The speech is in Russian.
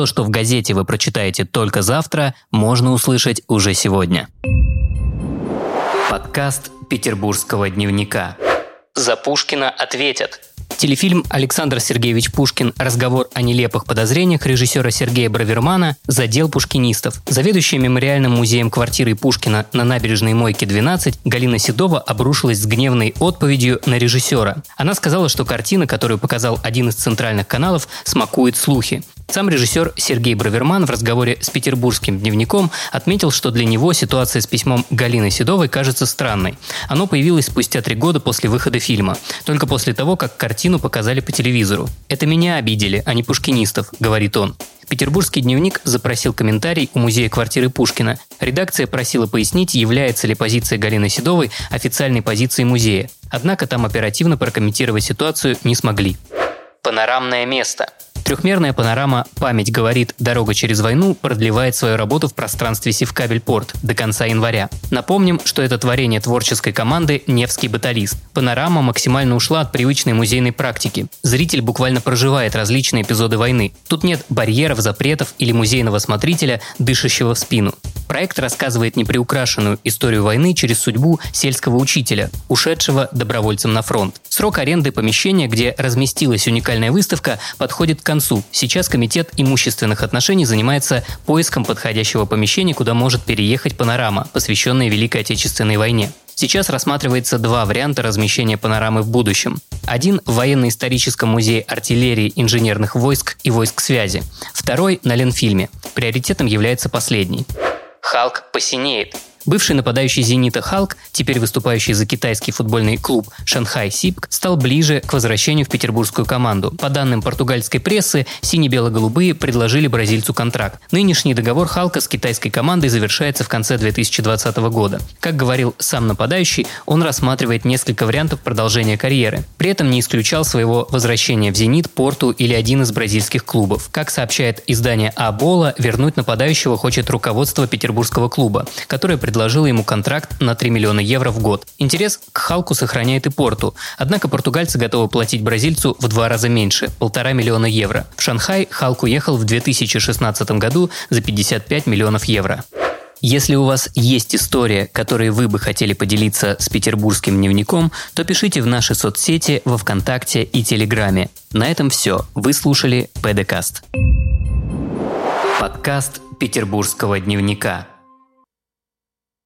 То, что в газете вы прочитаете только завтра, можно услышать уже сегодня. Подкаст Петербургского дневника. За Пушкина ответят. Телефильм Александр Сергеевич Пушкин «Разговор о нелепых подозрениях» режиссера Сергея Бравермана задел пушкинистов. Заведующая мемориальным музеем квартиры Пушкина на набережной Мойке 12 Галина Седова обрушилась с гневной отповедью на режиссера. Она сказала, что картина, которую показал один из центральных каналов, смакует слухи. Сам режиссер Сергей Браверман в разговоре с петербургским дневником отметил, что для него ситуация с письмом Галины Седовой кажется странной. Оно появилось спустя три года после выхода фильма, только после того, как картину показали по телевизору. «Это меня обидели, а не пушкинистов», — говорит он. Петербургский дневник запросил комментарий у музея квартиры Пушкина. Редакция просила пояснить, является ли позиция Галины Седовой официальной позицией музея. Однако там оперативно прокомментировать ситуацию не смогли. Панорамное место. Трехмерная панорама «Память говорит. Дорога через войну» продлевает свою работу в пространстве Севкабель-Порт до конца января. Напомним, что это творение творческой команды «Невский баталист». Панорама максимально ушла от привычной музейной практики. Зритель буквально проживает различные эпизоды войны. Тут нет барьеров, запретов или музейного смотрителя, дышащего в спину. Проект рассказывает неприукрашенную историю войны через судьбу сельского учителя, ушедшего добровольцем на фронт. Срок аренды помещения, где разместилась уникальная выставка, подходит к концу. Сейчас Комитет имущественных отношений занимается поиском подходящего помещения, куда может переехать панорама, посвященная Великой Отечественной войне. Сейчас рассматривается два варианта размещения панорамы в будущем. Один – в военно-историческом музее артиллерии, инженерных войск и войск связи. Второй – на Ленфильме. Приоритетом является последний. Халк посинеет. Бывший нападающий «Зенита» Халк, теперь выступающий за китайский футбольный клуб «Шанхай Сипк», стал ближе к возвращению в петербургскую команду. По данным португальской прессы, сине-бело-голубые предложили бразильцу контракт. Нынешний договор Халка с китайской командой завершается в конце 2020 года. Как говорил сам нападающий, он рассматривает несколько вариантов продолжения карьеры. При этом не исключал своего возвращения в «Зенит», «Порту» или один из бразильских клубов. Как сообщает издание «Абола», вернуть нападающего хочет руководство петербургского клуба, которое предложила ему контракт на 3 миллиона евро в год. Интерес к Халку сохраняет и Порту, однако португальцы готовы платить бразильцу в два раза меньше – полтора миллиона евро. В Шанхай Халк уехал в 2016 году за 55 миллионов евро. Если у вас есть история, которой вы бы хотели поделиться с петербургским дневником, то пишите в наши соцсети во Вконтакте и Телеграме. На этом все. Вы слушали ПДКаст. Подкаст петербургского дневника –